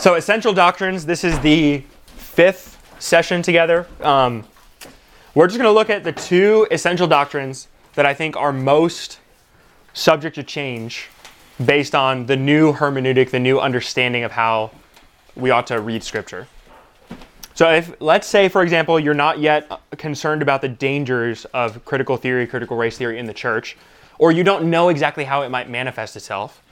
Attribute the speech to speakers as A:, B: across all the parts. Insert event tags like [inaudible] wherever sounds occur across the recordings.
A: So, essential doctrines. This is the fifth session together. Um, we're just going to look at the two essential doctrines that I think are most subject to change based on the new hermeneutic, the new understanding of how we ought to read Scripture. So, if let's say, for example, you're not yet concerned about the dangers of critical theory, critical race theory in the church, or you don't know exactly how it might manifest itself,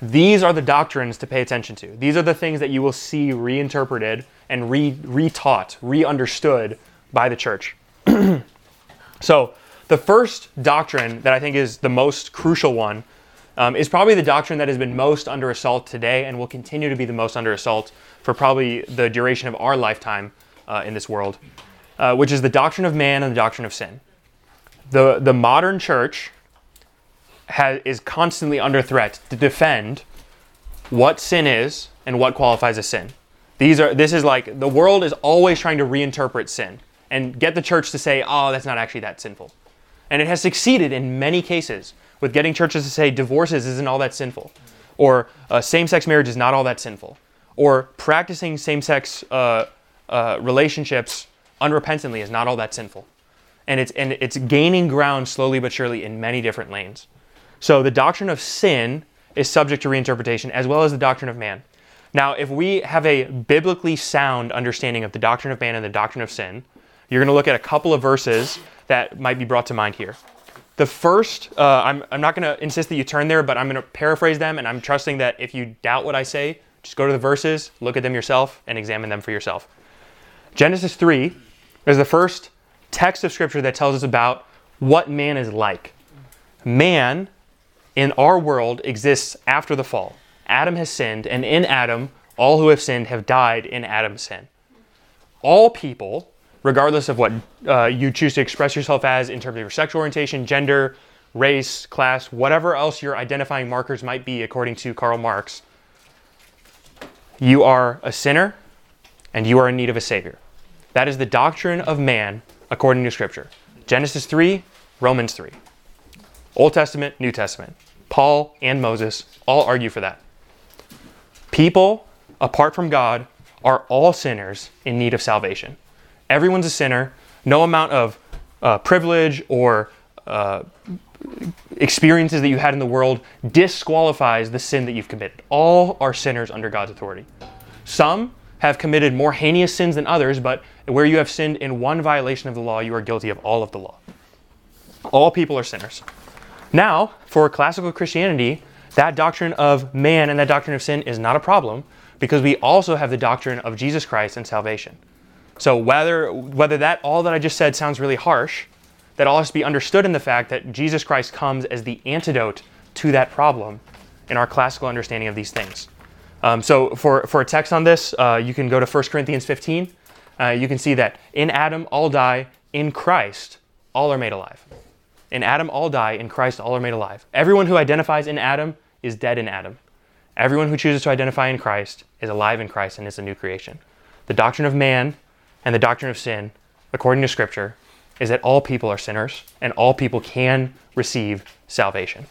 A: these are the doctrines to pay attention to. These are the things that you will see reinterpreted and re retaught, re understood by the church. [clears throat] so, the first doctrine that I think is the most crucial one um, is probably the doctrine that has been most under assault today and will continue to be the most under assault for probably the duration of our lifetime uh, in this world, uh, which is the doctrine of man and the doctrine of sin. The, the modern church has, is constantly under threat to defend what sin is and what qualifies as sin. These are, this is like the world is always trying to reinterpret sin and get the church to say, oh, that's not actually that sinful. And it has succeeded in many cases with getting churches to say divorces isn't all that sinful, or uh, same sex marriage is not all that sinful, or practicing same sex uh, uh, relationships unrepentantly is not all that sinful. And it's, and it's gaining ground slowly but surely in many different lanes. So the doctrine of sin is subject to reinterpretation as well as the doctrine of man. Now, if we have a biblically sound understanding of the doctrine of man and the doctrine of sin, you're going to look at a couple of verses that might be brought to mind here. The first, uh, I'm, I'm not going to insist that you turn there, but I'm going to paraphrase them, and I'm trusting that if you doubt what I say, just go to the verses, look at them yourself, and examine them for yourself. Genesis 3 is the first text of Scripture that tells us about what man is like. Man in our world exists after the fall. Adam has sinned, and in Adam, all who have sinned have died in Adam's sin. All people regardless of what uh, you choose to express yourself as in terms of your sexual orientation, gender, race, class, whatever else your identifying markers might be, according to Karl Marx, you are a sinner and you are in need of a Savior. That is the doctrine of man according to Scripture. Genesis 3, Romans 3. Old Testament, New Testament. Paul and Moses all argue for that. People, apart from God, are all sinners in need of salvation. Everyone's a sinner. No amount of uh, privilege or uh, experiences that you had in the world disqualifies the sin that you've committed. All are sinners under God's authority. Some have committed more heinous sins than others, but where you have sinned in one violation of the law, you are guilty of all of the law. All people are sinners. Now, for classical Christianity, that doctrine of man and that doctrine of sin is not a problem because we also have the doctrine of Jesus Christ and salvation. So whether whether that all that I just said sounds really harsh, that all has to be understood in the fact that Jesus Christ comes as the antidote to that problem in our classical understanding of these things. Um, so for, for a text on this, uh, you can go to 1 Corinthians 15. Uh, you can see that in Adam all die, in Christ all are made alive. In Adam all die, in Christ all are made alive. Everyone who identifies in Adam is dead in Adam. Everyone who chooses to identify in Christ is alive in Christ and is a new creation. The doctrine of man and the doctrine of sin, according to Scripture, is that all people are sinners and all people can receive salvation.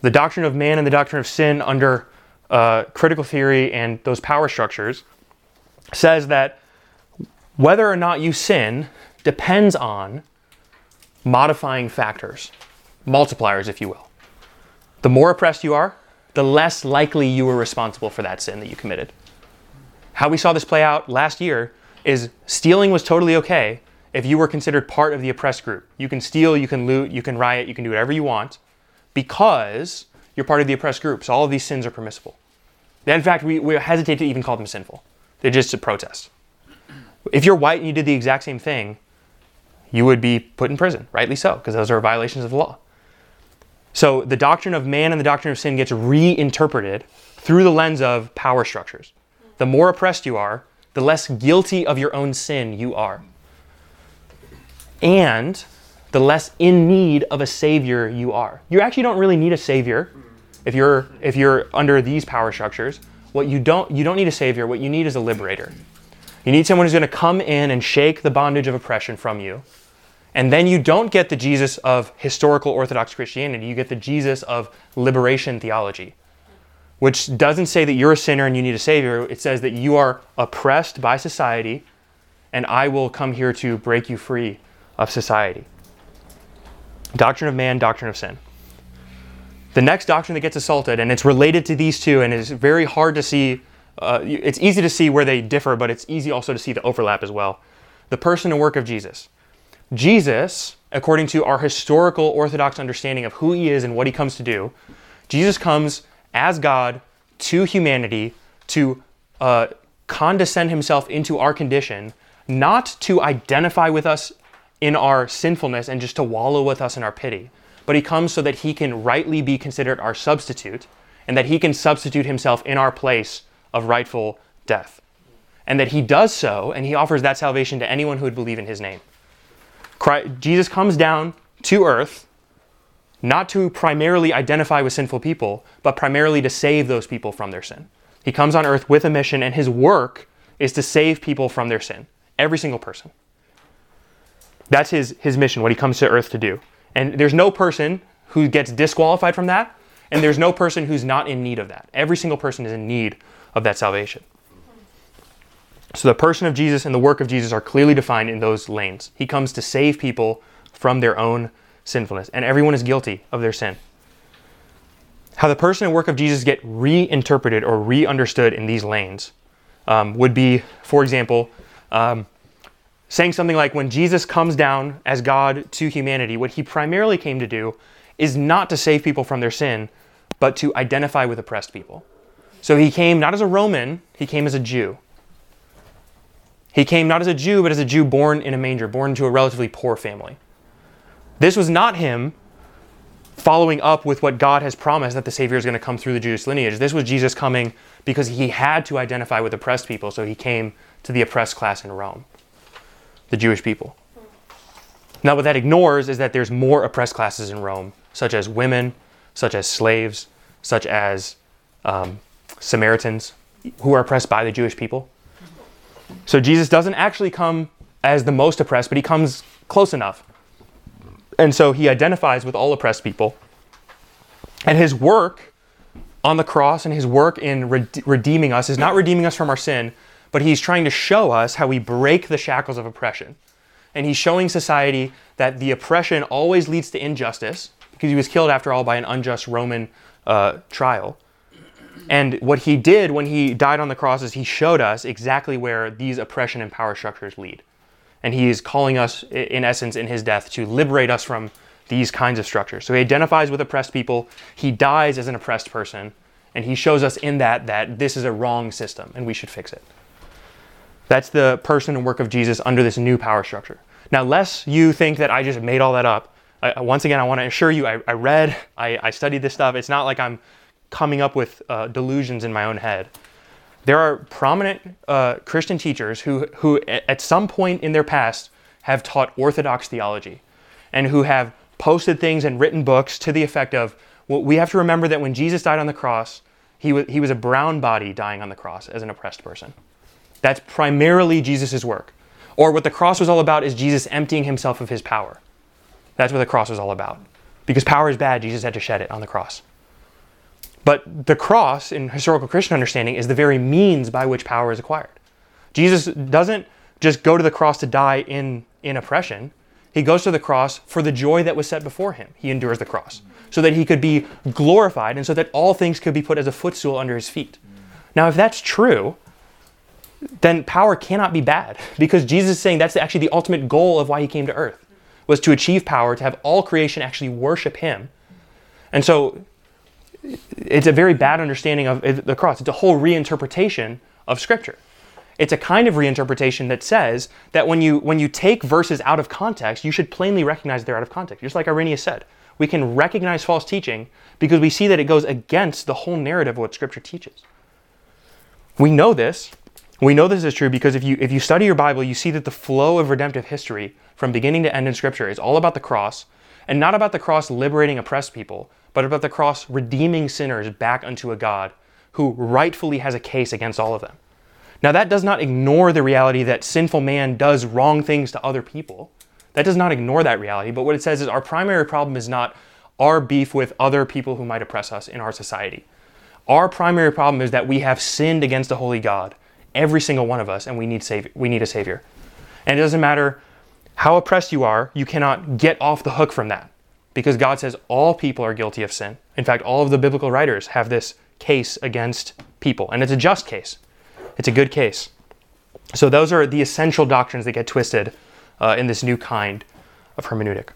A: The doctrine of man and the doctrine of sin under uh, critical theory and those power structures says that whether or not you sin depends on modifying factors, multipliers, if you will. The more oppressed you are, the less likely you were responsible for that sin that you committed. How we saw this play out last year is stealing was totally okay if you were considered part of the oppressed group. You can steal, you can loot, you can riot, you can do whatever you want because you're part of the oppressed group. So all of these sins are permissible. In fact, we, we hesitate to even call them sinful. They're just a protest. If you're white and you did the exact same thing, you would be put in prison, rightly so, because those are violations of the law. So the doctrine of man and the doctrine of sin gets reinterpreted through the lens of power structures the more oppressed you are, the less guilty of your own sin you are. And the less in need of a savior you are. You actually don't really need a savior if you're if you're under these power structures. What you don't you don't need a savior, what you need is a liberator. You need someone who's going to come in and shake the bondage of oppression from you. And then you don't get the Jesus of historical Orthodox Christianity, you get the Jesus of liberation theology which doesn't say that you're a sinner and you need a savior. It says that you are oppressed by society, and I will come here to break you free of society. Doctrine of man, doctrine of sin. The next doctrine that gets assaulted, and it's related to these two, and it's very hard to see. Uh, it's easy to see where they differ, but it's easy also to see the overlap as well. The person and work of Jesus. Jesus, according to our historical Orthodox understanding of who he is and what he comes to do, Jesus comes as God to humanity to uh, condescend himself into our condition, not to identify with us in our sinfulness and just to wallow with us in our pity, but he comes so that he can rightly be considered our substitute and that he can substitute himself in our place of rightful death. And that he does so and he offers that salvation to anyone who would believe in his name. Christ, Jesus comes down to earth not to primarily identify with sinful people, but primarily to save those people from their sin. He comes on earth with a mission, and his work is to save people from their sin. Every single person. That's his, his mission, what he comes to earth to do. And there's no person who gets disqualified from that, and there's no person who's not in need of that. Every single person is in need of that salvation. So the person of Jesus and the work of Jesus are clearly defined in those lanes. He comes to save people from their own sinfulness, and everyone is guilty of their sin. How the person and work of Jesus get reinterpreted or re-understood in these lanes um, would be, for example, um, saying something like, when Jesus comes down as God to humanity, what he primarily came to do is not to save people from their sin, but to identify with oppressed people. So he came not as a Roman, he came as a Jew. He came not as a Jew, but as a Jew born in a manger, born to a relatively poor family. This was not him following up with what God has promised that the Savior is going to come through the Jewish lineage. This was Jesus coming because he had to identify with oppressed people, so he came to the oppressed class in Rome, the Jewish people. Now, what that ignores is that there's more oppressed classes in Rome, such as women, such as slaves, such as um, Samaritans, who are oppressed by the Jewish people. So Jesus doesn't actually come as the most oppressed, but he comes close enough. And so he identifies with all oppressed people. And his work on the cross and his work in redeeming us is not redeeming us from our sin, but he's trying to show us how we break the shackles of oppression. And he's showing society that the oppression always leads to injustice, because he was killed, after all, by an unjust Roman uh, trial. And what he did when he died on the cross is he showed us exactly where these oppression and power structures lead. And he is calling us, in essence, in his death, to liberate us from these kinds of structures. So he identifies with oppressed people, he dies as an oppressed person, and he shows us in that that this is a wrong system and we should fix it. That's the person and work of Jesus under this new power structure. Now, lest you think that I just made all that up, I, once again, I want to assure you I, I read, I, I studied this stuff. It's not like I'm coming up with uh, delusions in my own head. There are prominent uh, Christian teachers who, who, at some point in their past, have taught Orthodox theology and who have posted things and written books to the effect of well, we have to remember that when Jesus died on the cross, he he was a brown body dying on the cross as an oppressed person. That's primarily Jesus' work. Or what the cross was all about is Jesus emptying himself of his power. That's what the cross was all about. Because power is bad, Jesus had to shed it on the cross. But the cross, in historical Christian understanding, is the very means by which power is acquired. Jesus doesn't just go to the cross to die in, in oppression. He goes to the cross for the joy that was set before him. He endures the cross so that he could be glorified and so that all things could be put as a footstool under his feet. Now, if that's true, then power cannot be bad [laughs] because Jesus is saying that's actually the ultimate goal of why he came to earth was to achieve power, to have all creation actually worship him. And so it's a very bad understanding of the cross. It's a whole reinterpretation of Scripture. It's a kind of reinterpretation that says that when you when you take verses out of context, you should plainly recognize they're out of context. Just like Irenaeus said, we can recognize false teaching because we see that it goes against the whole narrative of what Scripture teaches. We know this. We know this is true because if you if you study your Bible, you see that the flow of redemptive history from beginning to end in Scripture is all about the cross, and not about the cross liberating oppressed people, but about the cross redeeming sinners back unto a God who rightfully has a case against all of them. Now, that does not ignore the reality that sinful man does wrong things to other people. That does not ignore that reality, but what it says is our primary problem is not our beef with other people who might oppress us in our society. Our primary problem is that we have sinned against a holy God, every single one of us, and we need savior. We need a savior. And it doesn't matter how oppressed you are, you cannot get off the hook from that because God says all people are guilty of sin. In fact, all of the biblical writers have this case against people, and it's a just case. It's a good case. So those are the essential doctrines that get twisted uh, in this new kind of hermeneutic.